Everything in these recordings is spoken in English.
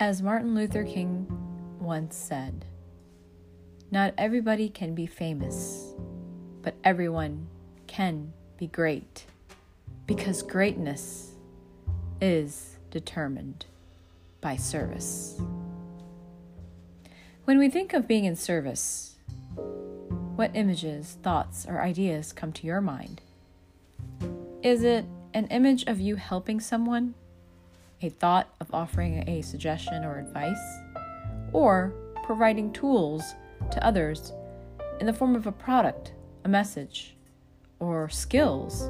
As Martin Luther King once said, not everybody can be famous, but everyone can be great because greatness is determined by service. When we think of being in service, what images, thoughts, or ideas come to your mind? Is it an image of you helping someone? A thought of offering a suggestion or advice? Or providing tools to others in the form of a product, a message, or skills?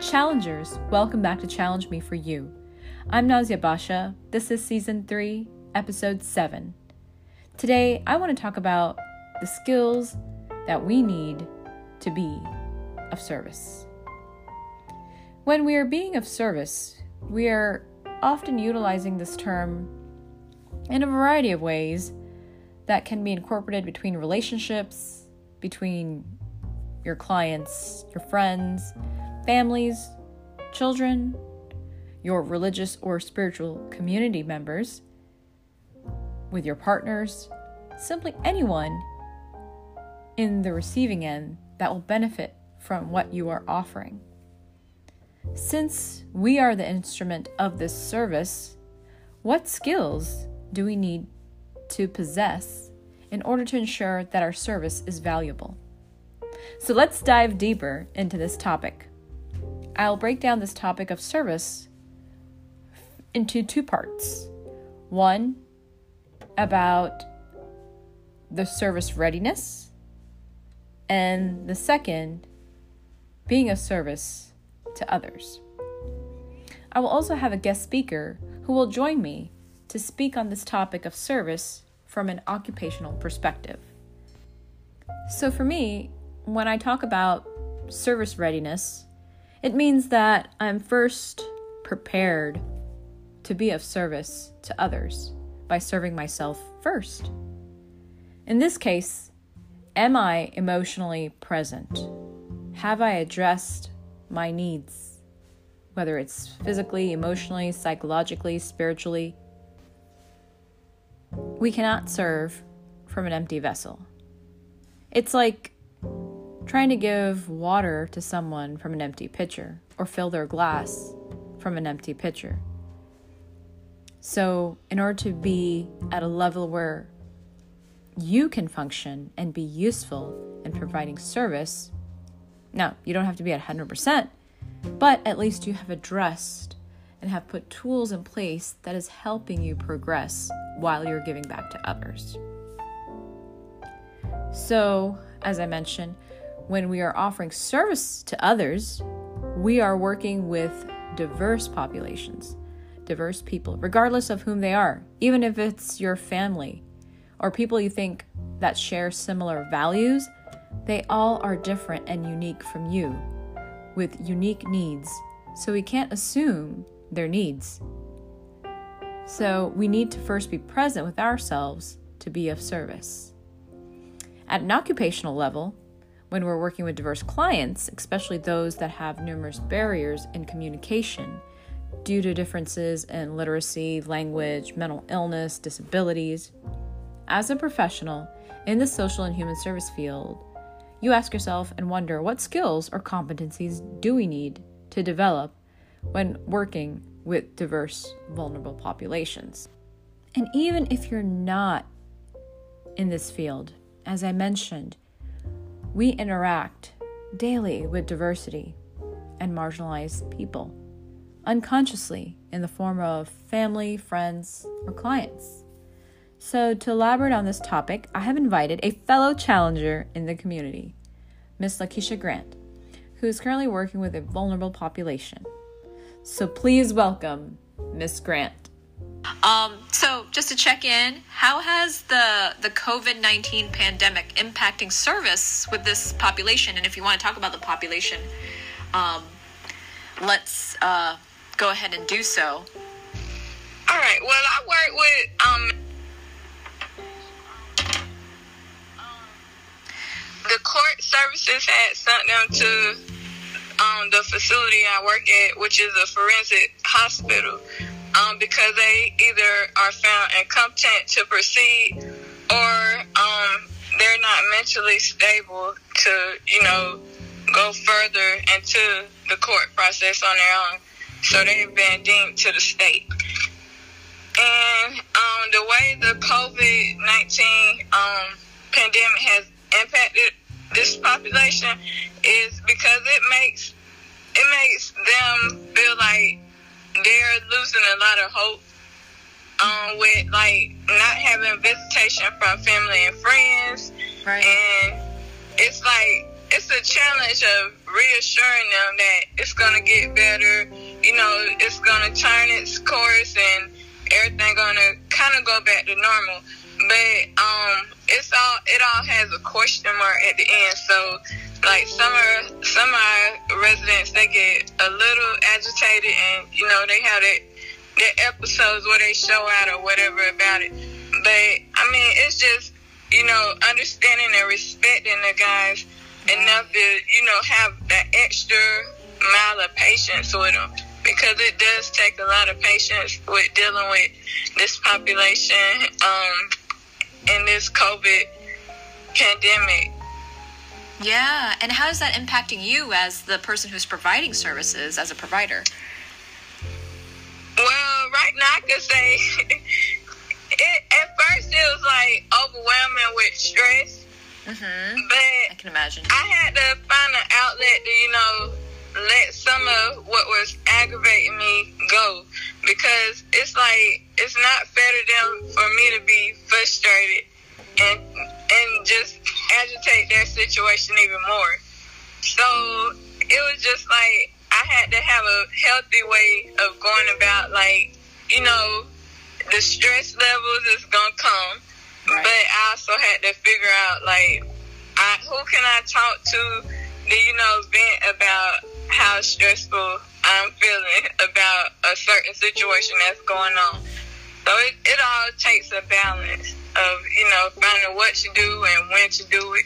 Challengers, welcome back to Challenge Me for You. I'm Nazia Basha. This is Season 3, Episode 7. Today, I want to talk about the skills that we need to be of service. When we are being of service, we are often utilizing this term in a variety of ways that can be incorporated between relationships, between your clients, your friends, families, children, your religious or spiritual community members, with your partners, simply anyone in the receiving end that will benefit from what you are offering. Since we are the instrument of this service, what skills do we need to possess in order to ensure that our service is valuable? So let's dive deeper into this topic. I'll break down this topic of service into two parts. One, about the service readiness, and the second, being a service to others. I will also have a guest speaker who will join me to speak on this topic of service from an occupational perspective. So, for me, when I talk about service readiness, it means that I'm first prepared to be of service to others by serving myself first. In this case, am I emotionally present? Have I addressed my needs? Whether it's physically, emotionally, psychologically, spiritually. We cannot serve from an empty vessel. It's like trying to give water to someone from an empty pitcher or fill their glass from an empty pitcher. So, in order to be at a level where you can function and be useful in providing service, now you don't have to be at 100%, but at least you have addressed and have put tools in place that is helping you progress while you're giving back to others. So, as I mentioned, when we are offering service to others, we are working with diverse populations, diverse people, regardless of whom they are, even if it's your family or people you think that share similar values, they all are different and unique from you with unique needs. So we can't assume their needs. So we need to first be present with ourselves to be of service. At an occupational level, when we're working with diverse clients, especially those that have numerous barriers in communication due to differences in literacy, language, mental illness, disabilities, as a professional in the social and human service field, you ask yourself and wonder what skills or competencies do we need to develop when working with diverse, vulnerable populations. And even if you're not in this field, as I mentioned, we interact daily with diversity and marginalized people, unconsciously in the form of family, friends, or clients. So, to elaborate on this topic, I have invited a fellow challenger in the community, Miss Lakeisha Grant, who is currently working with a vulnerable population. So, please welcome Miss Grant. Um, so just to check in, how has the the COVID nineteen pandemic impacting service with this population? And if you want to talk about the population, um, let's uh, go ahead and do so. All right. Well, I work with um, the court services had sent them to um, the facility I work at, which is a forensic hospital um, because they either are found incompetent to proceed or um, they're not mentally stable to, you know, go further into the court process on their own. So they've been deemed to the state. And um, the way the COVID 19 um, pandemic has impacted this population is because it makes it makes them feel like they're losing a lot of hope um, with like not having visitation from family and friends. Right. And it's like it's a challenge of reassuring them that it's gonna get better. You know, it's gonna turn its course and everything gonna kind of go back to normal. But um, it's all it all has a question mark at the end. So like some of some our residents they get a little agitated and you know they have that their episodes where they show out or whatever about it. But I mean it's just you know understanding and respecting the guys enough to you know have that extra mile of patience with them because it does take a lot of patience with dealing with this population um, in this COVID pandemic. Yeah, and how is that impacting you as the person who's providing services as a provider? Well, right now I could say it, at first it was like overwhelming with stress, Mm-hmm. I can imagine. I had to find an outlet to, you know, let some of what was aggravating me go because it's like it's not fair to them for me to be frustrated and and just agitate their situation even more. So it was just like I had to have a healthy way of going about like, you know, the stress levels is gonna come. Right. But I also had to figure out like I, who can I talk to to, you know, vent about how stressful I'm feeling about a certain situation that's going on. So it, it all takes a balance of, you know, finding what to do and when to do it.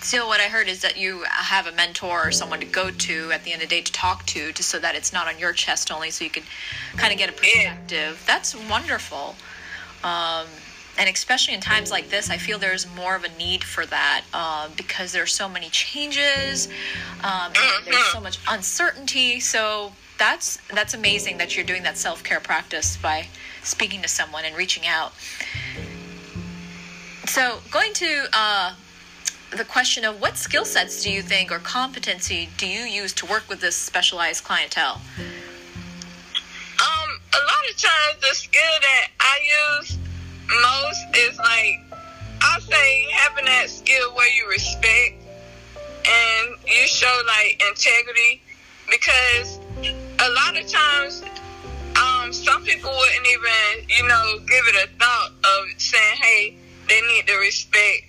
So what I heard is that you have a mentor or someone to go to at the end of the day to talk to, just so that it's not on your chest only, so you can kind of get a perspective. That's wonderful. Um, and especially in times like this, I feel there's more of a need for that um, because there's so many changes, um, there's so much uncertainty. So that's that's amazing that you're doing that self care practice by speaking to someone and reaching out. So going to uh, the question of what skill sets do you think or competency do you use to work with this specialized clientele? Um, a lot of times the skill that I use most is like I'll say having that skill where you respect and you show like integrity because a lot of times um some people wouldn't even, you know, give it a thought of saying, Hey, they need to respect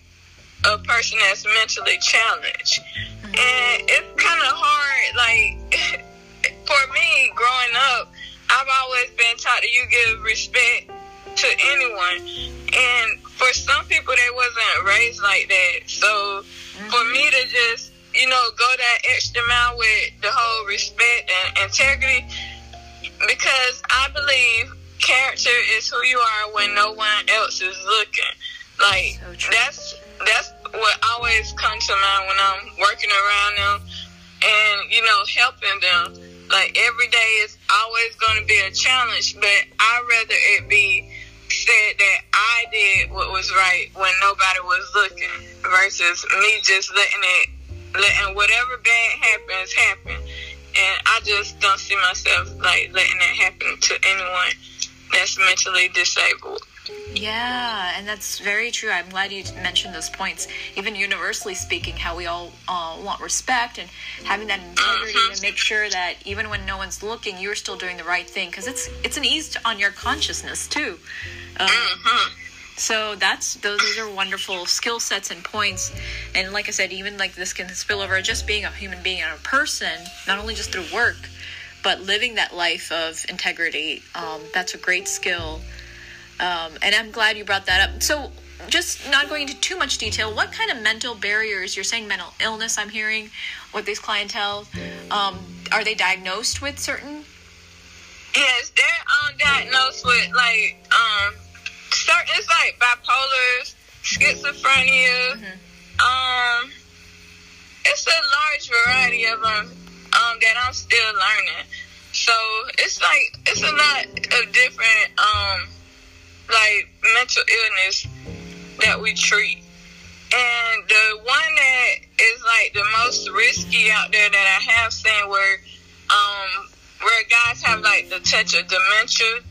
a person that's mentally challenged. And it's kinda hard like for me growing up, I've always been taught that you give respect to anyone. And for some people, they wasn't raised like that. So for me to just, you know, go that extra mile with the whole respect and integrity, because I believe character is who you are when no one else is looking. Like So that's that's what always comes to mind when I'm working around them and you know helping them. Like every day is always going to be a challenge, but I'd rather it be said that I did what was right when nobody was looking versus me just letting it, letting whatever bad happens happen. And I just don't see myself like letting that happen to anyone that's mentally disabled. Yeah, and that's very true. I'm glad you mentioned those points. Even universally speaking, how we all uh, want respect and having that integrity to make sure that even when no one's looking, you're still doing the right thing because it's it's an ease on your consciousness too. Um, so that's those, those are wonderful skill sets and points. And like I said, even like this can spill over just being a human being and a person, not only just through work, but living that life of integrity. Um, that's a great skill. Um, and I'm glad you brought that up. So, just not going into too much detail, what kind of mental barriers? You're saying mental illness. I'm hearing with these clientele. Um, are they diagnosed with certain? Yes, they're um, diagnosed with like um certain it's like bipolar, schizophrenia. Um, it's a large variety of them um that I'm still learning. So it's like it's a lot of different um like mental illness that we treat. And the one that is like the most risky out there that I have seen where um where guys have like the touch of dementia.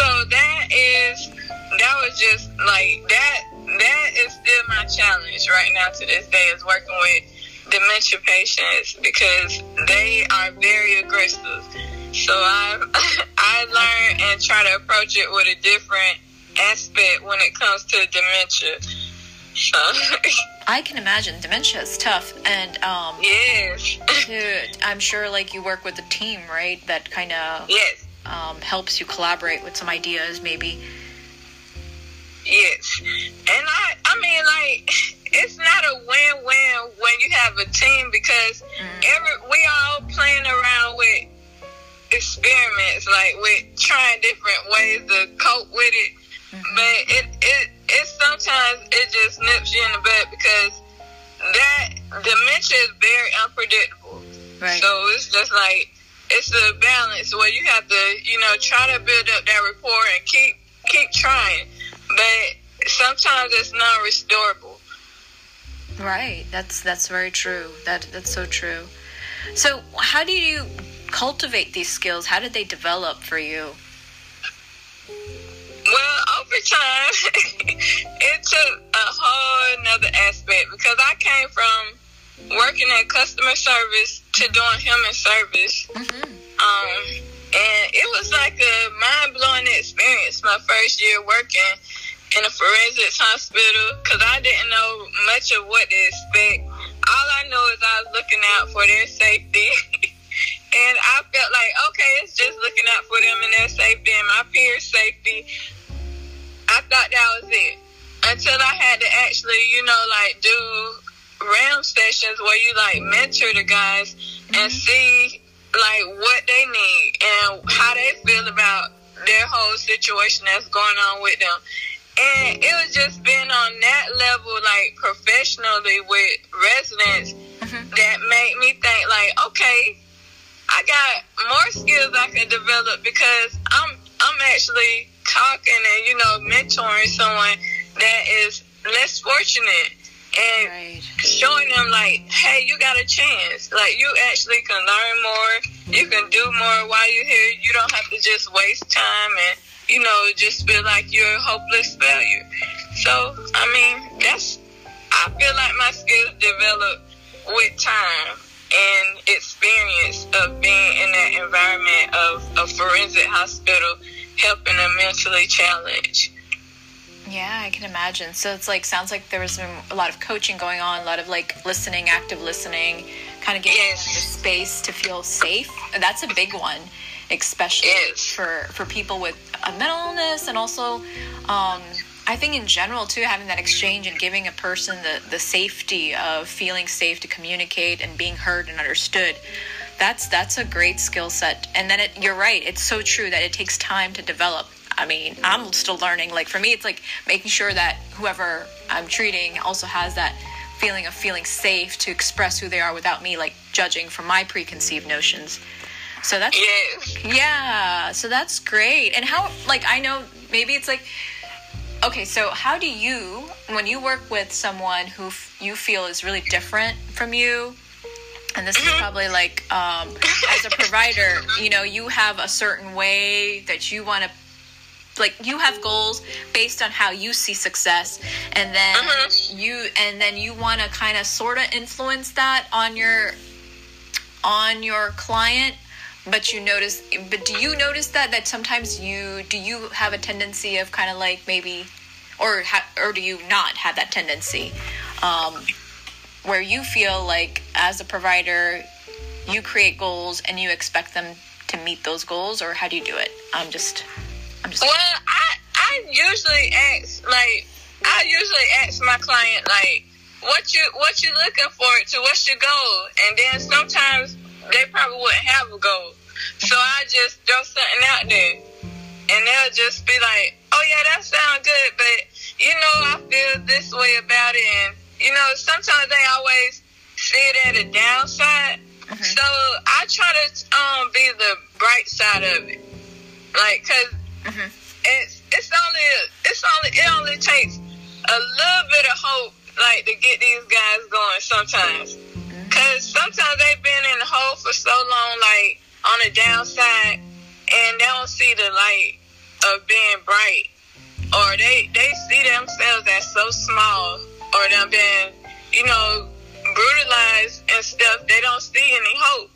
So that is that was just like that that is still my challenge right now to this day is working with dementia patients because they are very aggressive. So I I learn and try to approach it with a different aspect when it comes to dementia. So I can imagine dementia is tough, and um, yes, to, I'm sure like you work with a team, right? That kind of yes, um, helps you collaborate with some ideas, maybe. yes. And I I mean like it's not a win-win when you have a team because every we all playing around with experiments, like with trying different ways to cope with it. But it it it sometimes it just nips you in the butt because that dementia is very unpredictable. Right. So it's just like it's a balance where you have to, you know, try to build up that rapport and keep keep trying. But sometimes it's non restorable. Right. That's that's very true. That that's so true. So, how do you cultivate these skills? How did they develop for you? Well, over time, it took a whole another aspect because I came from working at customer service to doing human service. Um, and it was like a mind blowing experience my first year working in a forensics hospital because I didn't know much of what to expect. All I know is I was looking out for their safety. and I felt like, okay, it's just looking out for them and their safety and my peers' safety. I thought that was it. Until I had to actually, you know, like do RAM sessions where you like mentor the guys and mm-hmm. see like what they need and how they feel about their whole situation that's going on with them. And it was just being on that level, like professionally with residents, mm-hmm. that made me think like, okay, I got more skills I can develop because I'm I'm actually talking and you know mentoring someone that is less fortunate and Right. showing them like, hey, you got a chance. Like you actually can learn more. You can do more while you're here. You don't have to just waste time and you know just feel like you're a hopeless failure. So I mean that's I feel like my skills develop with time and experience of being in that environment of a forensic hospital helping a mentally challenged. Yeah, I can imagine. So it's like sounds like there was a lot of coaching going on, a lot of like listening, active listening, kind of getting Yes. the space to feel safe. That's a big one, especially Yes. for for people with a mental illness, and also, um, I think in general too, having that exchange and giving a person the the safety of feeling safe to communicate and being heard and understood. That's that's a great skill set. And then it, you're right. It's so true that it takes time to develop. I mean, I'm still learning. Like for me, it's like making sure that whoever I'm treating also has that feeling of feeling safe to express who they are without me like judging from my preconceived notions. So that's Yes. yeah, so that's great. And how, like, I know maybe it's like, okay, so how do you, when you work with someone who f- you feel is really different from you, and this is probably like, um, as a provider, you know, you have a certain way that you want to, like, you have goals based on how you see success, and then you, and then you want to kind of sort of influence that on your on your client but you notice but do you notice that that sometimes you do you have a tendency of kind of like maybe or ha, or do you not have that tendency? Um, where you feel like as a provider you create goals and you expect them to meet those goals or how do you do it? I'm just i'm just Well, I I usually ask like I usually ask my client like what you what you looking for to what's your goal, and then sometimes they probably wouldn't have a goal. So I just throw something out there, and they'll just be like, "Oh yeah, that sounds good," but you know, I feel this way about it, and you know, sometimes they always see it at a downside. Mm-hmm. So I try to um, be the bright side of it, like, because mm-hmm. it's it's only it's only it only takes a little bit of hope, like, to get these guys going sometimes. Because sometimes they've been in the hole for so long, like, on the downside, and they don't see the light of being bright. Or they, they see themselves as so small, or them being, you know, brutalized and stuff. They don't see any hope.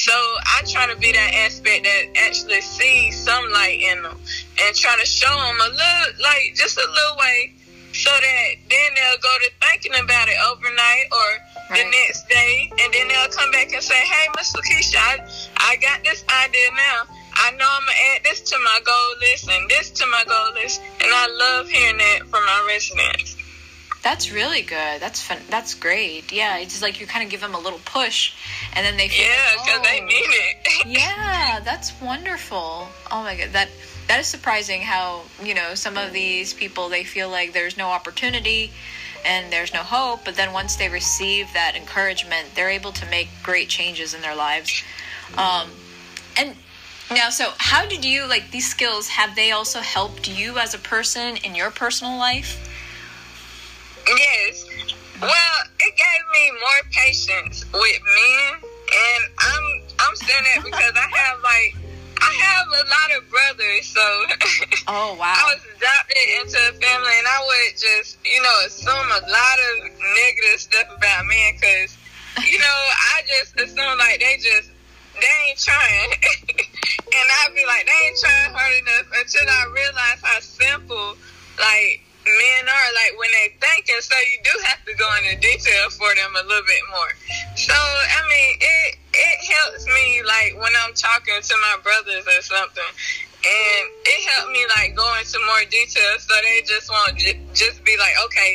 So I try to be that aspect that actually sees some light in them and try to show them a little, like just a little way so that then they'll go to thinking about it overnight or right. the next day, and then they'll come back and say, "Hey, Miss Lakeisha, I, I got this idea now. I know I'm gonna add this to my goal list and this to my goal list, and I love hearing that from my residents." That's really good. That's fun. That's great. Yeah, it's just like you kind of give them a little push, and then they feel yeah, because like, oh. they mean it. yeah, that's wonderful. Oh my god, that that is surprising how you know some of these people they feel like there's no opportunity and there's no hope but then once they receive that encouragement they're able to make great changes in their lives um, and now so how did you like these skills have they also helped you as a person in your personal life yes. Well it gave me more patience with men and i'm i'm saying that because i have like I have a lot of brothers, so oh wow, I was adopted into a family, and I would just you know assume a lot of negative stuff about men because you know I just assume like they just they ain't trying, and I'd be like they ain't trying hard enough until I realize how simple like men are like when they thinking so you do have to go into detail for them a little bit more. So i mean it it helps me like when i'm talking to my brothers or something. And it helped me like go into more detail so they just won't j- just be like okay.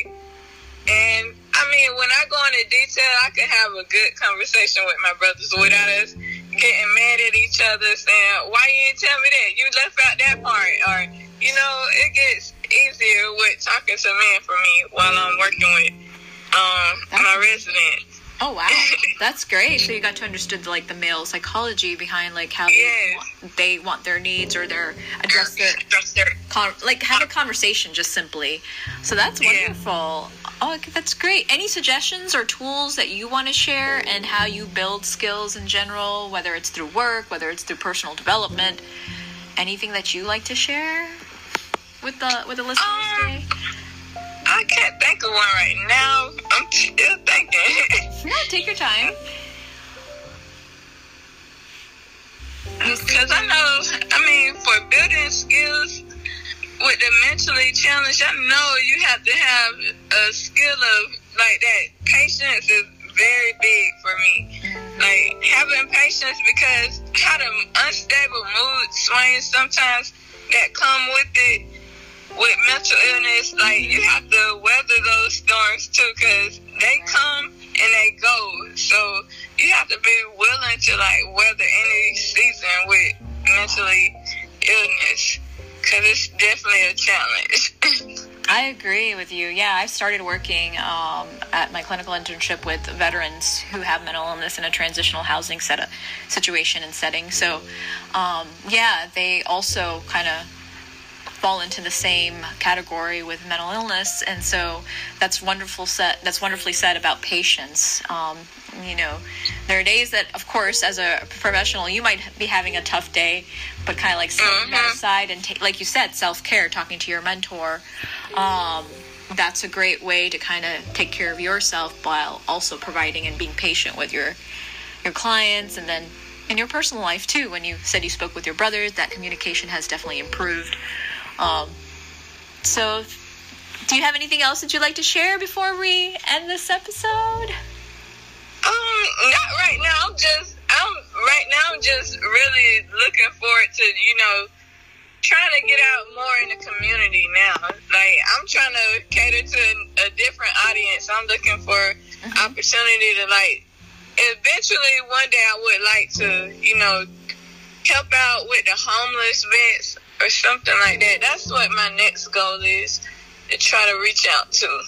And i mean when i go into detail i can have a good conversation with my brothers without us getting mad at each other saying why you didn't tell me that? You left out that part or you know it gets easier with talking to men for me while I'm working with um, my residents. Oh wow, that's great! So you got to understand like the male psychology behind like how yes. they, want, they want their needs or their address their, address their con- like have a conversation just simply. So that's wonderful. Yeah. Oh, that's great. Any suggestions or tools that you want to share and how you build skills in general, whether it's through work, whether it's through personal development? Anything that you like to share? With the with the listeners um, today? I can't think of one right now. I'm still thinking. no, take your time. Because I know, I mean, for building skills with the mentally challenged, I know you have to have a skill of like that. Patience is very big for me. Like having patience because how the unstable mood swings sometimes that come with it with mental illness, like you have to weather those storms too, because they come and they go. So you have to be willing to like weather any season with mentally illness, because it's definitely a challenge. I agree with you. Yeah, I've started working um, at my clinical internship with veterans who have mental illness in a transitional housing set situation and setting. So, um, yeah, they also kind of fall into the same category with mental illness, and so that's wonderful. Set that's wonderfully said about patience. Um, you know, there are days that, of course, as a professional, you might be having a tough day, but kind of like setting that mm-hmm. aside and, take, like you said, self care, talking to your mentor. Um, that's a great way to kind of take care of yourself while also providing and being patient with your your clients and then in your personal life too when you said you spoke with your brothers that communication has definitely improved um, so, do you have anything else that you'd like to share before we end this episode? Um, not right now. I'm just, I'm right now. I'm just really looking forward to you know trying to get out more in the community now. Like I'm trying to cater to a different audience. I'm looking for mm-hmm. opportunity to like eventually one day I would like to, you know, help out with the homeless vets or something like that. That's what my next goal is to try to reach out to.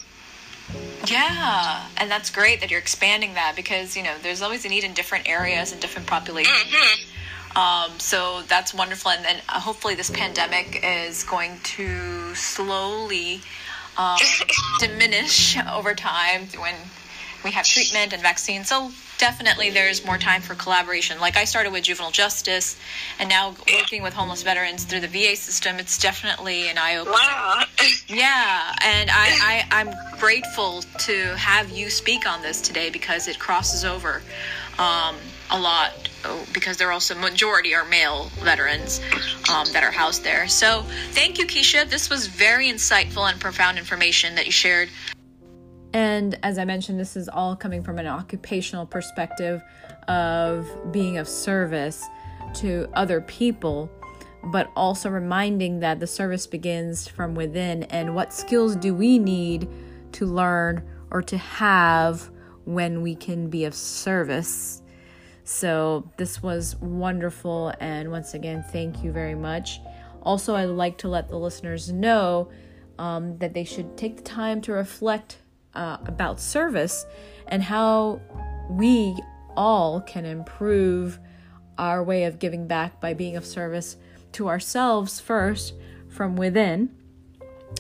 Yeah, and that's great that you're expanding that because you know there's always a need in different areas and different populations. Mm-hmm. Um, so that's wonderful, and then uh, hopefully this pandemic is going to slowly um, diminish over time when we have treatment and vaccines. So definitely there's more time for collaboration. Like I started with juvenile justice and now working with homeless veterans through the VA system, it's definitely an eye opener. Wow. Yeah, and I, I, I'm grateful to have you speak on this today because it crosses over um, a lot oh, because there are also majority are male veterans um, that are housed there. So thank you, Keisha. This was very insightful and profound information that you shared. And as I mentioned, this is all coming from an occupational perspective of being of service to other people, but also reminding that the service begins from within and what skills do we need to learn or to have when we can be of service. So, this was wonderful. And once again, thank you very much. Also, I'd like to let the listeners know um, that they should take the time to reflect uh, about service and how we all can improve our way of giving back by being of service to ourselves first from within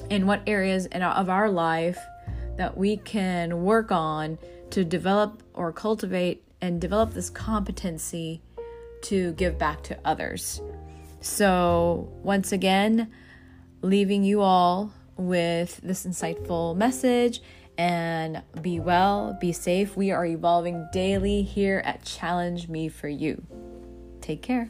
in what areas in our, of our life that we can work on to develop or cultivate and develop this competency to give back to others. So, once again, leaving you all with this insightful message and be well, be safe. We are evolving daily here at Challenge Me for You. Take care.